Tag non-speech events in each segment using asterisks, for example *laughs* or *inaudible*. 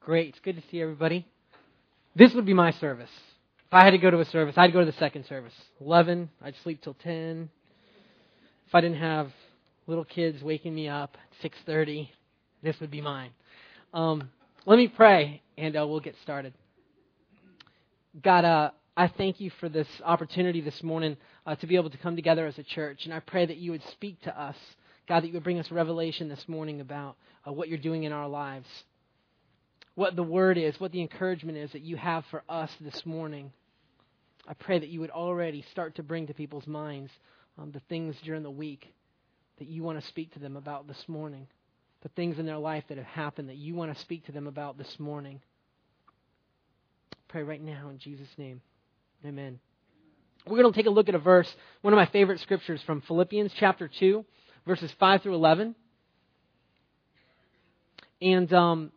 Great. It's good to see everybody. This would be my service. If I had to go to a service, I'd go to the second service. 11, I'd sleep till 10. If I didn't have little kids waking me up at 6:30, this would be mine. Um, let me pray, and uh, we'll get started. God, uh, I thank you for this opportunity this morning uh, to be able to come together as a church, and I pray that you would speak to us. God, that you would bring us revelation this morning about uh, what you're doing in our lives what the word is, what the encouragement is that you have for us this morning. I pray that you would already start to bring to people's minds um, the things during the week that you want to speak to them about this morning, the things in their life that have happened that you want to speak to them about this morning. Pray right now in Jesus' name. Amen. We're going to take a look at a verse, one of my favorite scriptures from Philippians chapter 2, verses 5 through 11. And um,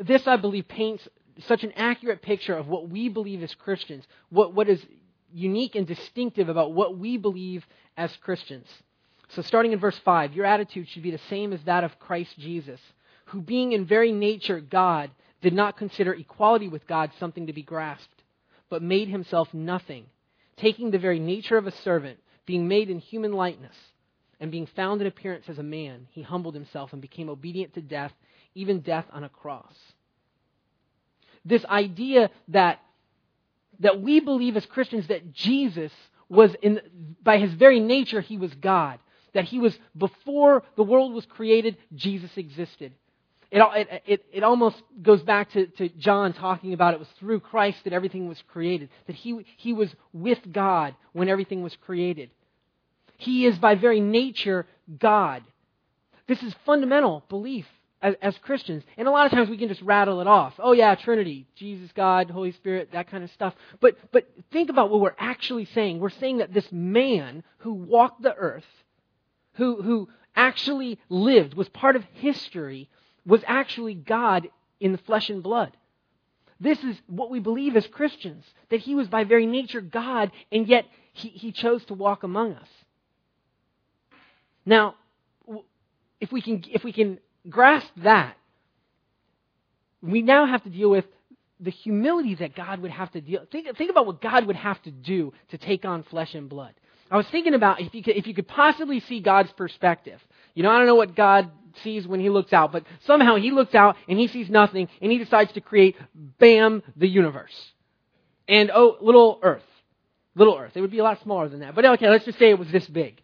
this, I believe, paints such an accurate picture of what we believe as Christians, what, what is unique and distinctive about what we believe as Christians. So, starting in verse 5, your attitude should be the same as that of Christ Jesus, who, being in very nature God, did not consider equality with God something to be grasped, but made himself nothing, taking the very nature of a servant, being made in human likeness, and being found in appearance as a man, he humbled himself and became obedient to death, even death on a cross. This idea that, that we believe as Christians that Jesus was, in, by his very nature, he was God. That he was, before the world was created, Jesus existed. It, it, it, it, almost goes back to, to John talking about it was through Christ that everything was created, that he, he was with God when everything was created. He is by very nature God. This is fundamental belief as, as, Christians. And a lot of times we can just rattle it off. Oh yeah, Trinity, Jesus, God, Holy Spirit, that kind of stuff. But but think about what we're actually saying. We're saying that this man who walked the earth, who who actually lived, was part of history, was actually God in the flesh and blood. This is what we believe as Christians, that he was by very nature God, and yet he, he chose to walk among us. Now, if we can if we can grasp that, we now have to deal with the humility that God would have to deal. Think, think about what God would have to do to take on flesh and blood. I was thinking about if you could, if you could possibly see God's perspective. You know, I don't know what God sees when he looks out, but somehow he looks out and he sees nothing and he decides to create, bam, the universe. And oh, little Earth. Little Earth. It would be a lot smaller than that. But okay, let's just say it was this big.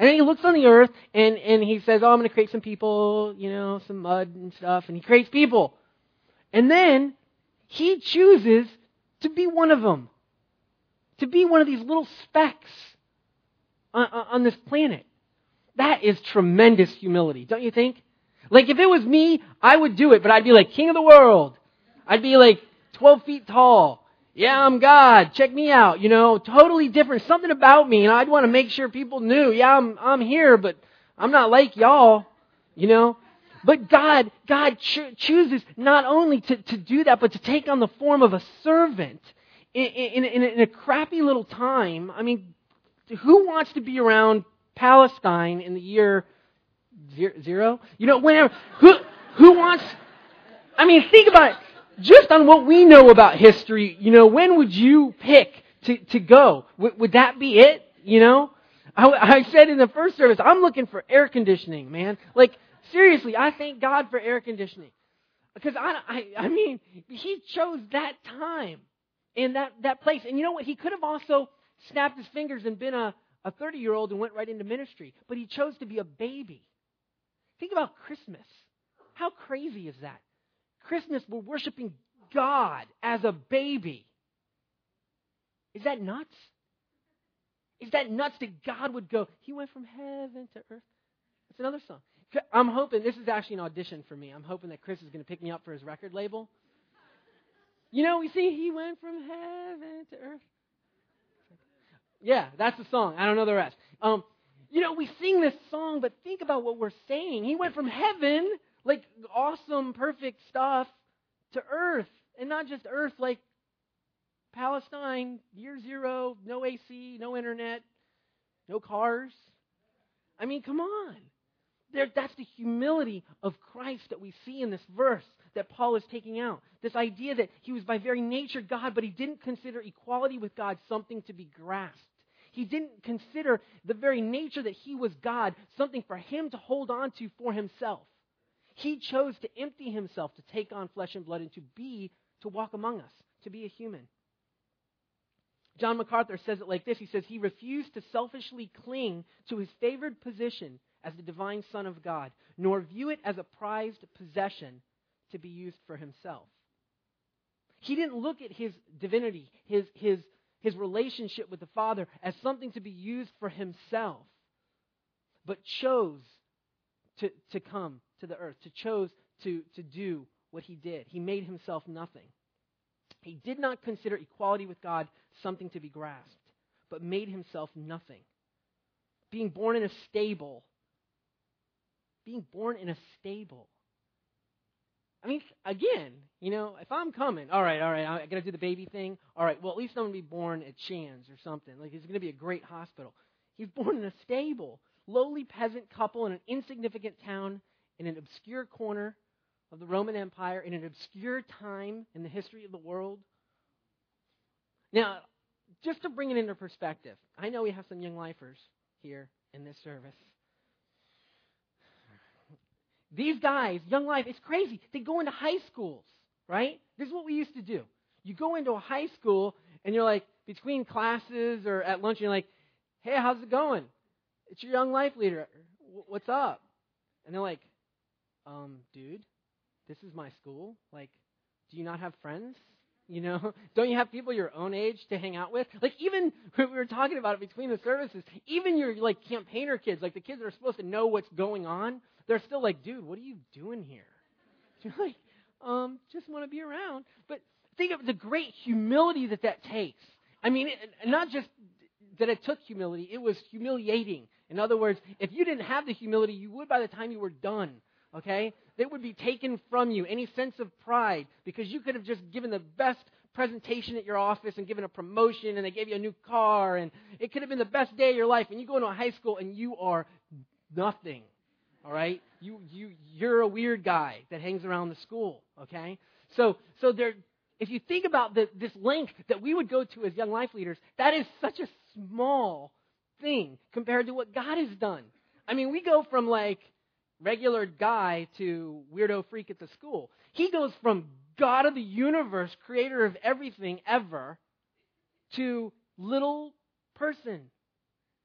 And then he looks on the earth and, and he says, Oh, I'm going to create some people, you know, some mud and stuff. And he creates people. And then he chooses to be one of them. To be one of these little specks on, on this planet. That is tremendous humility, don't you think? Like if it was me, I would do it, but I'd be like king of the world. I'd be like 12 feet tall yeah, I'm God. Check me out. You know, totally different. Something about me. And I'd want to make sure people knew, yeah, I'm, I'm here, but I'm not like y'all. You know? But God, God cho- chooses not only to, to do that, but to take on the form of a servant in, in, in, in a crappy little time. I mean, who wants to be around Palestine in the year zero? You know, whenever, who, who wants, I mean, think about it just on what we know about history, you know, when would you pick to, to go? W- would that be it? You know? I, I said in the first service, I'm looking for air conditioning, man. Like, seriously, I thank God for air conditioning. Because I, I, I mean, he chose that time in that, that place. And you know what? He could have also snapped his fingers and been a, a 30 year old and went right into ministry. But he chose to be a baby. Think about Christmas. How crazy is that? Christmas, we're worshiping God as a baby. Is that nuts? Is that nuts that God would go, He went from heaven to earth? That's another song. I'm hoping, this is actually an audition for me. I'm hoping that Chris is going to pick me up for his record label. You know, we see He went from heaven to earth. Yeah, that's the song. I don't know the rest. Um, you know, we sing this song, but think about what we're saying. He went from heaven like awesome, perfect stuff to earth. And not just earth, like Palestine, year zero, no AC, no internet, no cars. I mean, come on. There, that's the humility of Christ that we see in this verse that Paul is taking out. This idea that he was by very nature God, but he didn't consider equality with God something to be grasped. He didn't consider the very nature that he was God something for him to hold on to for himself. He chose to empty himself, to take on flesh and blood, and to be, to walk among us, to be a human. John MacArthur says it like this He says, He refused to selfishly cling to his favored position as the divine Son of God, nor view it as a prized possession to be used for himself. He didn't look at his divinity, his, his, his relationship with the Father, as something to be used for himself, but chose to, to come to the earth, to chose to, to do what he did. He made himself nothing. He did not consider equality with God something to be grasped, but made himself nothing. Being born in a stable being born in a stable. I mean, again, you know, if I'm coming, all right, all right, I got to do the baby thing. All right, well, at least I'm to be born at Shands or something. Like, it's to be a great hospital. He's born in a stable, lowly peasant couple in an insignificant town in an obscure corner of the Roman Empire in an obscure time in the history of the world. Now, just to bring it into perspective, I know we have some young lifers here in this service. These guys, Young Life, it's crazy. They go into high schools, right? This is what we used to do. You go into a high school and you're like, between classes or at lunch, you're like, hey, how's it going? It's your Young Life leader. What's up? And they're like, um, dude, this is my school. Like, do you not have friends? You know, *laughs* don't you have people your own age to hang out with? Like even *laughs* we were talking about it between the services, even your like campaigner kids, like the kids that are supposed to know what's going on, they're still like, dude, what are you doing here? *laughs* You're like, um, just want to be around. But think of the great humility that that takes. I mean, it, not just that it took humility, it was humiliating. In other words, if you didn't have the humility, you would by the time you were done okay? That would be taken from you, any sense of pride, because you could have just given the best presentation at your office and given a promotion and they gave you a new car and it could have been the best day of your life and you go into a high school and you are nothing. All right? You you you're a weird guy that hangs around the school, okay? So so there if you think about the, this length that we would go to as young life leaders, that is such a small thing compared to what God has done. I mean, we go from like regular guy to weirdo freak at the school. He goes from God of the universe, creator of everything ever, to little person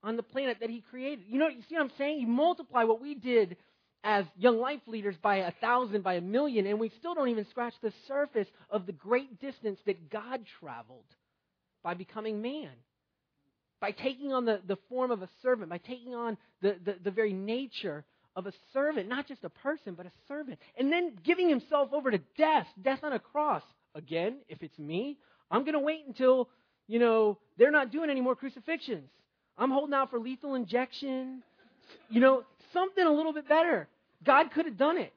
on the planet that he created. You know, you see what I'm saying? You multiply what we did as young life leaders by a thousand, by a million, and we still don't even scratch the surface of the great distance that God traveled by becoming man. By taking on the, the form of a servant, by taking on the, the, the very nature of a servant, not just a person, but a servant. And then giving himself over to death, death on a cross. Again, if it's me, I'm going to wait until, you know, they're not doing any more crucifixions. I'm holding out for lethal injection. You know, something a little bit better. God could have done it.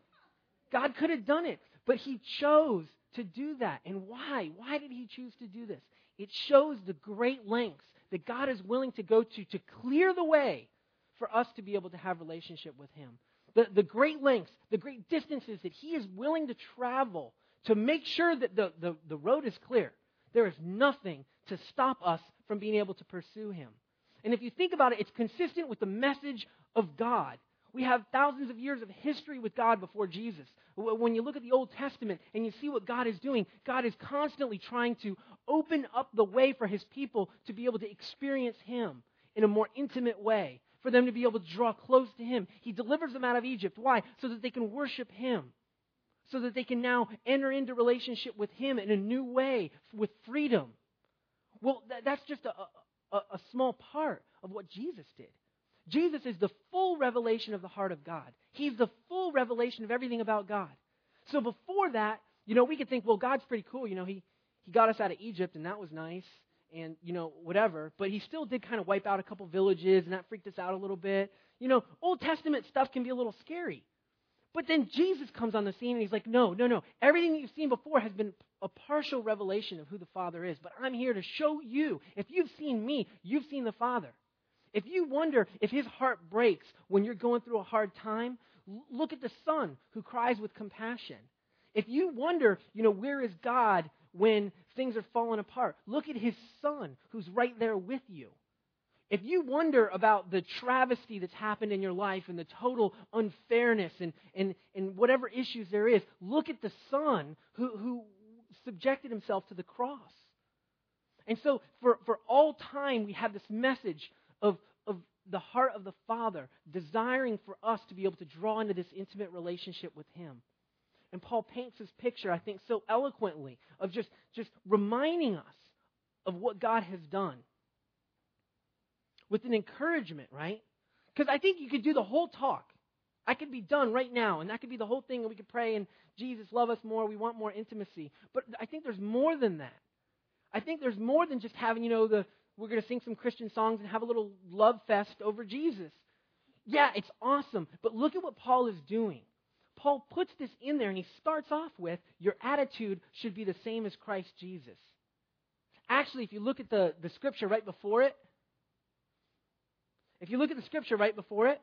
God could have done it. But he chose to do that. And why? Why did he choose to do this? It shows the great lengths that God is willing to go to to clear the way for us to be able to have relationship with Him. The, the great lengths, the great distances that He is willing to travel to make sure that the, the, the road is clear. There is nothing to stop us from being able to pursue Him. And if you think about it, it's consistent with the message of God. We have thousands of years of history with God before Jesus. When you look at the Old Testament and you see what God is doing, God is constantly trying to open up the way for His people to be able to experience Him in a more intimate way for them to be able to draw close to Him. He delivers them out of Egypt. Why? So that they can worship Him. So that they can now enter into relationship with Him in a new way, with freedom. Well, that's just a, a, a small part of what Jesus did. Jesus is the full revelation of the heart of God. He's the full revelation of everything about God. So before that, you know, we could think, well, God's pretty cool. You know, He, he got us out of Egypt, and that was nice and you know whatever but he still did kind of wipe out a couple villages and that freaked us out a little bit. You know old testament stuff can be a little scary. But then jesus comes on the scene and he's like no no no. Everything that you've seen before has been a partial revelation of who the father is but i'm here to show you. If you've seen me you've seen the father. If you wonder if his heart breaks when you're going through a hard time, look at the son who cries with compassion. If you wonder, you know, where is God when things are falling apart, look at his son who's right there with you. If you wonder about the travesty that's happened in your life and the total unfairness and, and, and whatever issues there is, look at the Son who, who subjected himself to the cross. And so, for, for all time, we have this message of, of the heart of the Father desiring for us to be able to draw into this intimate relationship with Him. And Paul paints this picture, I think, so eloquently of just, just reminding us of what God has done with an encouragement, right? Because I think you could do the whole talk. I could be done right now, and that could be the whole thing, and we could pray, and Jesus, love us more, we want more intimacy. But I think there's more than that. I think there's more than just having, you know, the we're going to sing some Christian songs and have a little love fest over Jesus. Yeah, it's awesome, but look at what Paul is doing. Paul puts this in there, and he starts off with your attitude should be the same as Christ Jesus. Actually, if you look at the, the scripture right before it, if you look at the scripture right before it,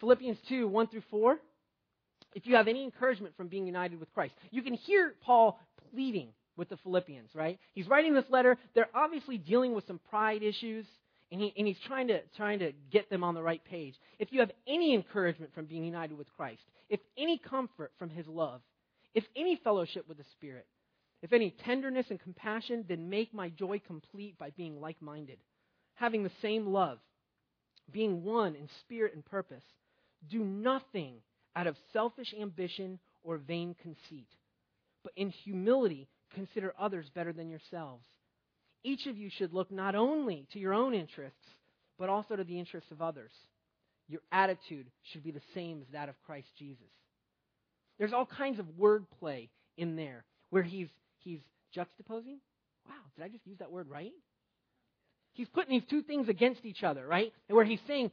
Philippians 2 1 through 4, if you have any encouragement from being united with Christ, you can hear Paul pleading with the Philippians, right? He's writing this letter. They're obviously dealing with some pride issues, and, he, and he's trying to, trying to get them on the right page. If you have any encouragement from being united with Christ, if any comfort from his love, if any fellowship with the Spirit, if any tenderness and compassion, then make my joy complete by being like minded having the same love, being one in spirit and purpose. Do nothing out of selfish ambition or vain conceit, but in humility consider others better than yourselves. Each of you should look not only to your own interests, but also to the interests of others. Your attitude should be the same as that of Christ Jesus. There's all kinds of wordplay in there where he's, he's juxtaposing. Wow, did I just use that word right? he's putting these two things against each other, right? And where he's saying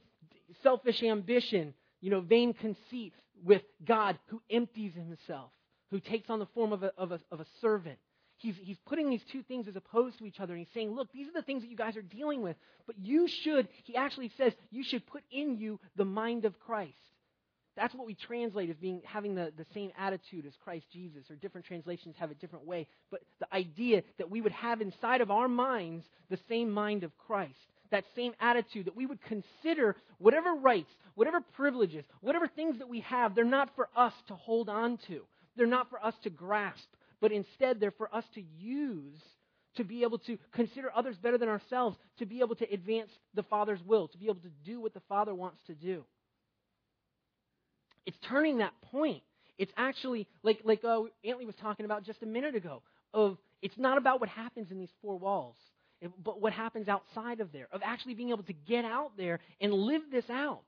selfish ambition, you know, vain conceit with God who empties himself, who takes on the form of a, of a, of a servant. He's, he's putting these two things as opposed to each other. And he's saying, look, these are the things that you guys are dealing with. But you should, he actually says, you should put in you the mind of Christ. That's what we translate as being having the, the same attitude as Christ Jesus, or different translations have a different way. But the idea that we would have inside of our minds the same mind of Christ, that same attitude, that we would consider whatever rights, whatever privileges, whatever things that we have, they're not for us to hold on to. They're not for us to grasp, but instead they're for us to use to be able to consider others better than ourselves, to be able to advance the Father's will, to be able to do what the Father wants to do. It's turning that point. It's actually, like, like uh, Antley was talking about just a minute ago, of it's not about what happens in these four walls, but what happens outside of there, of actually being able to get out there and live this out.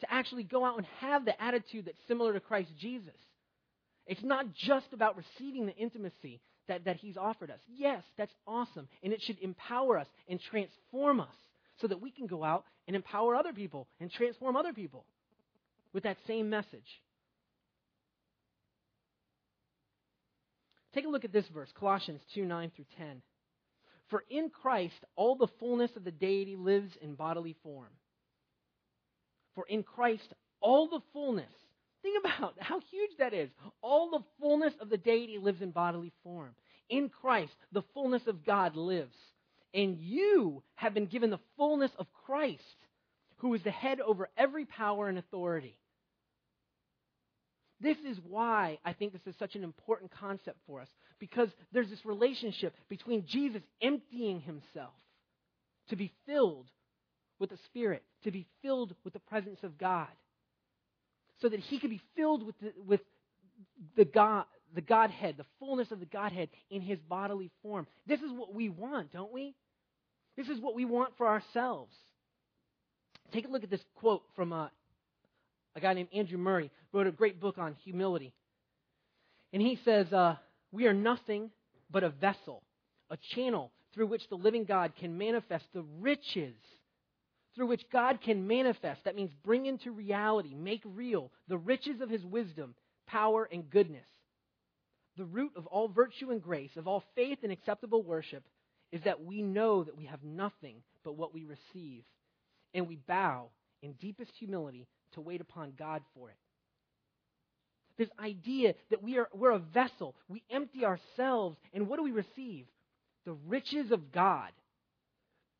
To actually go out and have the attitude that's similar to Christ Jesus. It's not just about receiving the intimacy that, that He's offered us. Yes, that's awesome. And it should empower us and transform us so that we can go out and empower other people and transform other people with that same message. Take a look at this verse, Colossians 2 9 through 10. For in Christ all the fullness of the deity lives in bodily form. For in Christ all the fullness, think about *laughs* how huge that is. All the fullness of the deity lives in bodily form. In Christ, the fullness of God lives. And you have been given the fullness of Christ who is the head over every power and authority. This is why I think this is such an important concept for us, because there's this relationship between Jesus emptying himself to be filled with the Spirit, to be filled with the presence of God, so that he could be filled with the, with the God, the Godhead, the fullness of the Godhead in his bodily form. This is what we want, don't we? This is what we want for ourselves. Take a look at this quote from uh, a guy named Andrew Murray, wrote a great book on humility. And he says, uh, We are nothing but a vessel, a channel through which the living God can manifest the riches, through which God can manifest, that means bring into reality, make real, the riches of his wisdom, power, and goodness. The root of all virtue and grace, of all faith and acceptable worship, is that we know that we have nothing but what we receive, and we bow in deepest humility to wait upon God for it. This idea that we are, we're a vessel, we empty ourselves, and what do we receive? The riches of God.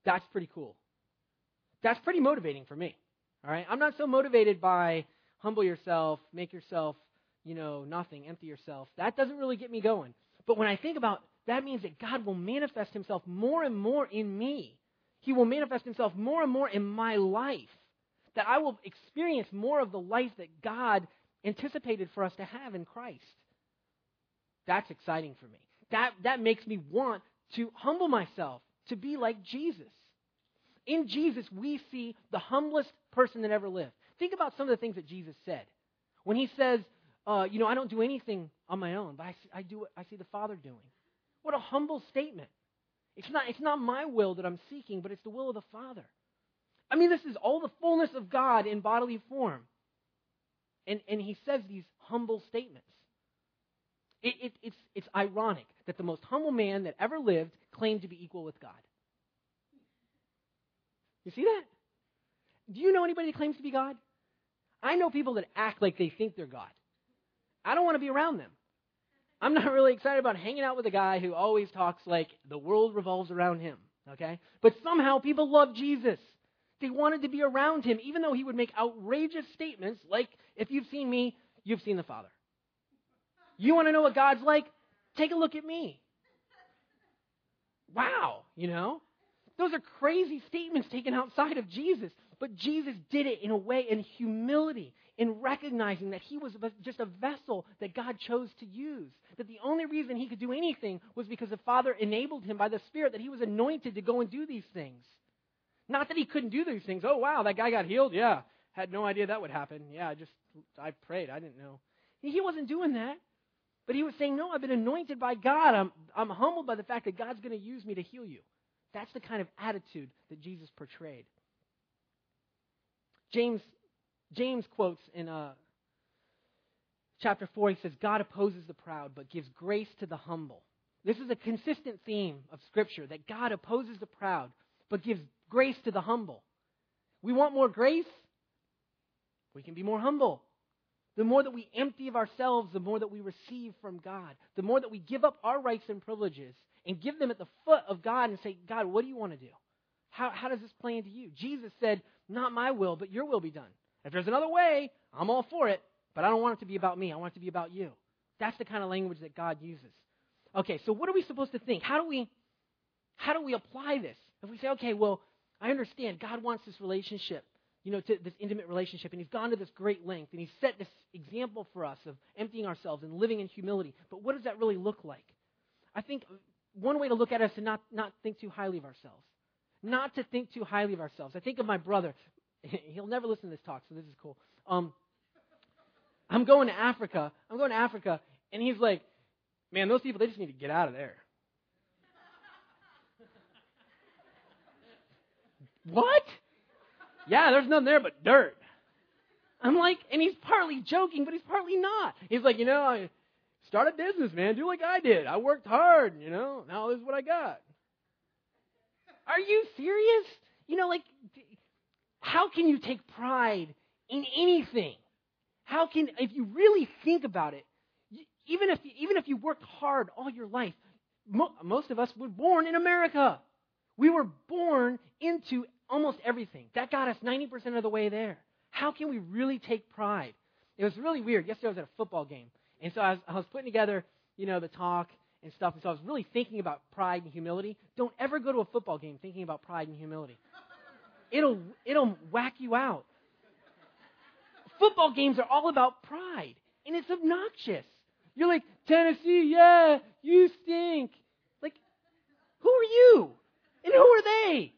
That's pretty cool. That's pretty motivating for me. All right? I'm not so motivated by humble yourself, make yourself, you know, nothing, empty yourself. That doesn't really get me going. But when I think about that means that God will manifest himself more and more in me. He will manifest himself more and more in my life. That I will experience more of the life that God anticipated for us to have in Christ. That's exciting for me. That, that makes me want to humble myself, to be like Jesus. In Jesus, we see the humblest person that ever lived. Think about some of the things that Jesus said. When he says, uh, you know, I don't do anything on my own, but I see, I do what I see the Father doing. What a humble statement. It's not, it's not my will that I'm seeking, but it's the will of the Father. I mean, this is all the fullness of God in bodily form. And, and he says these humble statements. It, it, it's, it's ironic that the most humble man that ever lived claimed to be equal with God. You see that? Do you know anybody that claims to be God? I know people that act like they think they're God. I don't want to be around them. I'm not *laughs* really excited about hanging out with a guy who always talks like the world revolves around him. Okay? But somehow people love Jesus. They wanted to be around him, even though he would make outrageous statements like, if you've seen me, you've seen the Father. You want to know what God's like? Take a look at me. Wow, you know? Those are crazy statements taken outside of Jesus. But Jesus did it in a way in humility, in recognizing that he was just a vessel that God chose to use. That the only reason he could do anything was because the Father enabled him by the Spirit, that he was anointed to go and do these things. Not that he couldn't do these things. Oh, wow, that guy got healed? Yeah. Had no idea that would happen. Yeah, I just, I prayed. I didn't know. He wasn't doing that. But he was saying, No, I've been anointed by God. I'm, I'm humbled by the fact that God's going to use me to heal you. That's the kind of attitude that Jesus portrayed. James, James quotes in uh, chapter 4, he says, God opposes the proud, but gives grace to the humble. This is a consistent theme of Scripture that God opposes the proud, but gives grace to the humble. We want more grace, we can be more humble. The more that we empty of ourselves, the more that we receive from God. The more that we give up our rights and privileges and give them at the foot of God and say, God, what do you want to do? How, how does this play into you? Jesus said, Not my will, but your will be done. If there's another way, I'm all for it, but I don't want it to be about me. I want it to be about you. That's the kind of language that God uses. Okay, so what are we supposed to think? How do we how do we apply this? If we say, okay, well, I understand God wants this relationship, you know, this intimate relationship, and He's gone to this great length, and He's set this example for us of emptying ourselves and living in humility. But what does that really look like? I think one way to look at it is to not, not think too highly of ourselves. Not to think too highly of ourselves. I think of my brother. *laughs* He'll never listen to this talk, so this is cool. Um, I'm going to Africa. I'm going to Africa, and he's like, man, those people, they just need to get out of there. *laughs* what? Yeah, there's nothing there but dirt. I'm like, and he's partly joking, but he's partly not. He's like, you know, I start a business, man. Do like I did. I worked hard, you know. Now this is what I got. Are you serious? You know, like, how can you take pride in anything? How can, if you really think about it, even if, even if you worked hard all your life, most of us were born in America. We were born into almost everything. That got us 90% of the way there. How can we really take pride? It was really weird. Yesterday I was at a football game. And so I was, I was putting together, you know, the talk and stuff. And so I was really thinking about pride and humility. Don't ever go to a football game thinking about pride and humility. It'll, it'll whack you out. Football games are all about pride, and it's obnoxious. You're like, Tennessee, yeah, you stink. Like, who are you? And who are they?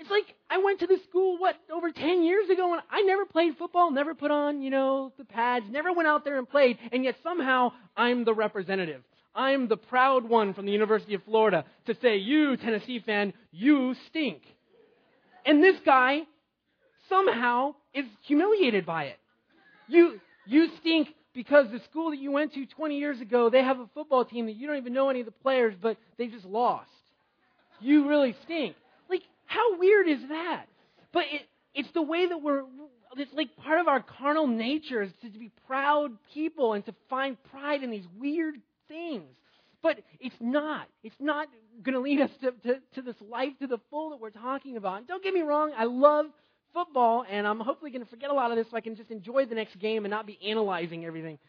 It's like I went to this school, what, over 10 years ago, and I never played football, never put on, you know, the pads, never went out there and played, and yet somehow I'm the representative. I'm the proud one from the University of Florida to say, you, Tennessee fan, you stink. And this guy somehow is humiliated by it. You, you stink because the school that you went to 20 years ago, they have a football team that you don't even know any of the players, but they just lost. you really stink. How weird is that? But it, it's the way that we're, it's like part of our carnal nature is to be proud people and to find pride in these weird things. But it's not. It's not going to lead us to, to, to this life to the full that we're talking about. And don't get me wrong, I love football, and I'm hopefully going to forget a lot of this so I can just enjoy the next game and not be analyzing everything.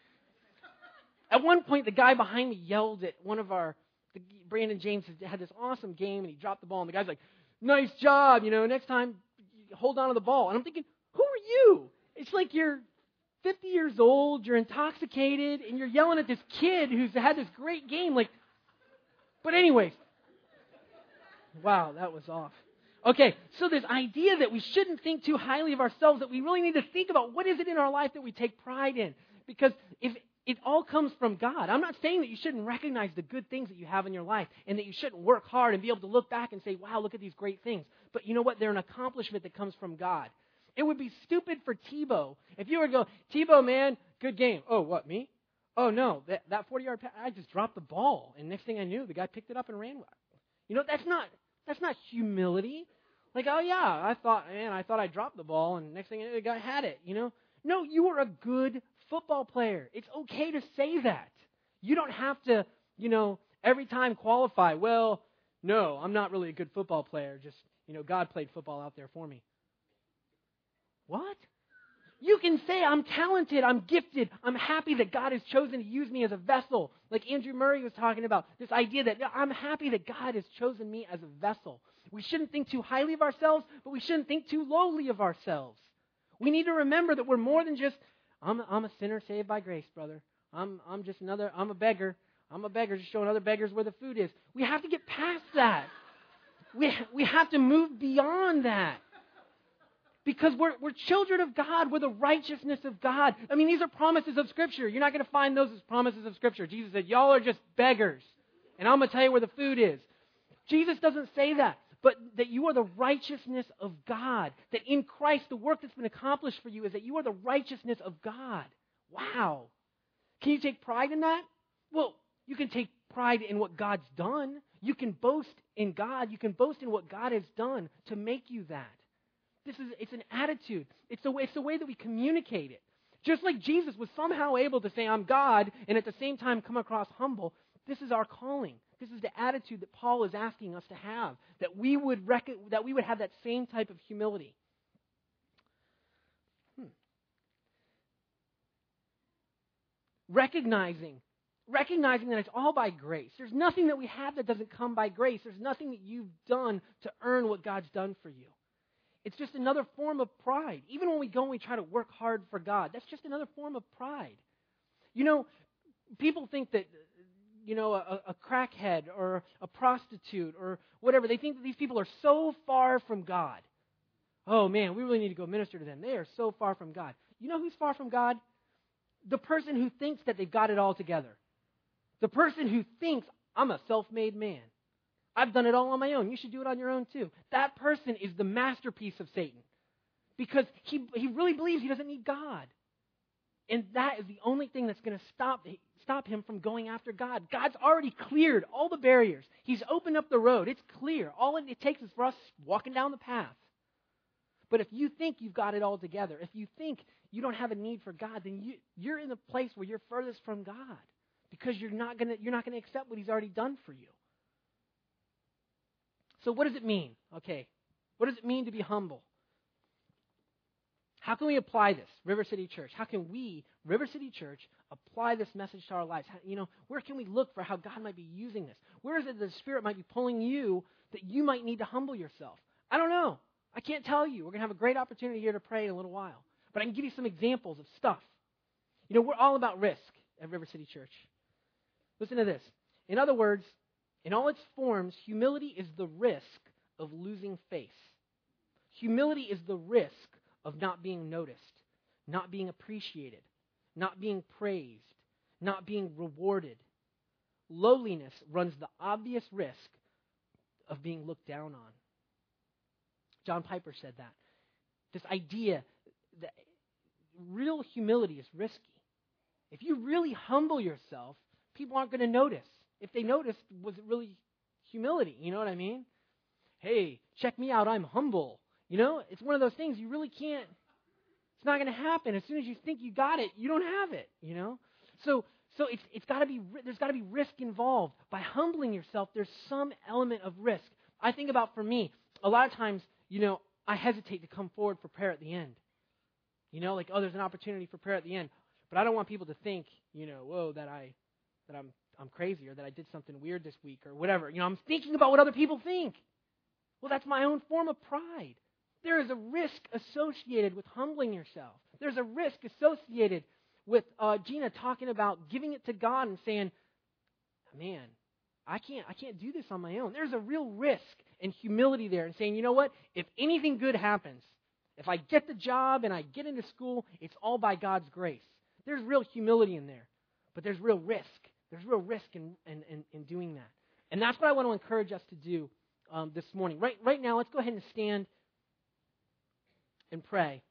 At one point, the guy behind me yelled at one of our, the, Brandon James had this awesome game, and he dropped the ball, and the guy's like, nice job, you know, next time, hold on to the ball. And I'm thinking, who are you? It's like you're 50 years old, you're intoxicated, and you're yelling at this kid who's had this great game. Like, but anyways, wow, that was off. Okay, so this idea that we shouldn't think too highly of ourselves, that we really need to think about what is it in our life that we take pride in. Because if it all comes from God. I'm not saying that you shouldn't recognize the good things that you have in your life and that you shouldn't work hard and be able to look back and say, wow, look at these great things. But you know what? They're an accomplishment that comes from God. It would be stupid for Tebow if you were to go, Tebow, man, good game. Oh, what, me? Oh, no, that, that 40 yard pass, I just dropped the ball. And next thing I knew, the guy picked it up and ran. You know, that's not, that's not humility. Like, oh, yeah, I thought, man, I thought I dropped the ball, and next thing I knew, the guy had it, you know? No, you are a good football player. It's okay to say that. You don't have to, you know, every time qualify, well, no, I'm not really a good football player. Just, you know, God played football out there for me. What? You can say, I'm talented, I'm gifted, I'm happy that God has chosen to use me as a vessel. Like Andrew Murray was talking about, this idea that I'm happy that God has chosen me as a vessel. We shouldn't think too highly of ourselves, but we shouldn't think too lowly of ourselves. We need to remember that we're more than just, I'm, I'm a sinner saved by grace, brother. I'm, I'm just another, I'm a beggar. I'm a beggar just showing other beggars where the food is. We have to get past that. We, we have to move beyond that because we're, we're children of God. We're the righteousness of God. I mean, these are promises of Scripture. You're not going to find those as promises of Scripture. Jesus said, Y'all are just beggars, and I'm going to tell you where the food is. Jesus doesn't say that, but that you are the righteousness of God. That in Christ, the work that's been accomplished for you is that you are the righteousness of God. Wow. Can you take pride in that? Well, you can take pride in what God's done. You can boast in God. You can boast in what God has done to make you that. This is it's an attitude. It's the way, it's the way that we communicate it. Just like Jesus was somehow able to say, I'm God, and at the same time come across humble, this is our calling. This is the attitude that Paul is asking us to have, that we would, rec- that we would have that same type of humility. Hmm. Recognizing, recognizing that it's all by grace. There's nothing that we have that doesn't come by grace. There's nothing that you've done to earn what God's done for you. It's just another form of pride. Even when we go and we try to work hard for God, that's just another form of pride. You know, people think that, you know, a, a crackhead or a prostitute or whatever, they think that these people are so far from God. Oh man, we really need to go minister to them. They are so far from God. You know who's far from God? The person who thinks that they've got it all together. The person who thinks, I'm a self made man. I've done it all on my own. You should do it on your own too. That person is the masterpiece of Satan because he, he really believes he doesn't need God. And that is the only thing that's going to stop, stop him from going after God. God's already cleared all the barriers, He's opened up the road. It's clear. All it takes is for us walking down the path. But if you think you've got it all together, if you think you don't have a need for God, then you, you're in the place where you're furthest from God because you're not going to you're not going to accept what He's already done for you. So, what does it mean? Okay. What does it mean to be humble? How can we apply this, River City Church? How can we, River City Church, apply this message to our lives? How, you know, where can we look for how God might be using this? Where is it the Spirit might be pulling you that you might need to humble yourself? I don't know. I can't tell you. We're going to have a great opportunity here to pray in a little while. But I can give you some examples of stuff. You know, we're all about risk at River City Church. Listen to this. In other words, in all its forms, humility is the risk of losing face. Humility is the risk of not being noticed, not being appreciated, not being praised, not being rewarded. Lowliness runs the obvious risk of being looked down on. John Piper said that. This idea that real humility is risky. If you really humble yourself, people aren't going to notice if they noticed, was it really humility? You know what I mean? hey, check me out, I'm humble. You know, it's one of those things you really can't, it's not going to happen. As soon as you think you got it, you don't have it, you know? So, so it's, it's got to be, there's got to be risk involved. By humbling yourself, there's some element of risk. I think about for me, a lot of times, you know, I hesitate to come forward for prayer at the end. You know, like, oh, there's an opportunity for prayer at the end. But I don't want people to think, you know, whoa, that I that I'm I'm crazy or that I did something weird this week or whatever. You know, I'm thinking about what other people think. Well, that's my own form of pride. There is a risk associated with humbling yourself. There's a risk associated with uh, Gina talking about giving it to God and saying, "Man, I can't I can't do this on my own." There's a real risk and humility there, and saying, "You know what? If anything good happens, if I get the job and I get into school, it's all by God's grace." There's real humility in there, but there's real risk. There's real risk in, in, in, in doing that. And that's what I want to encourage us to do um, this morning. Right, right now, let's go ahead and stand and pray.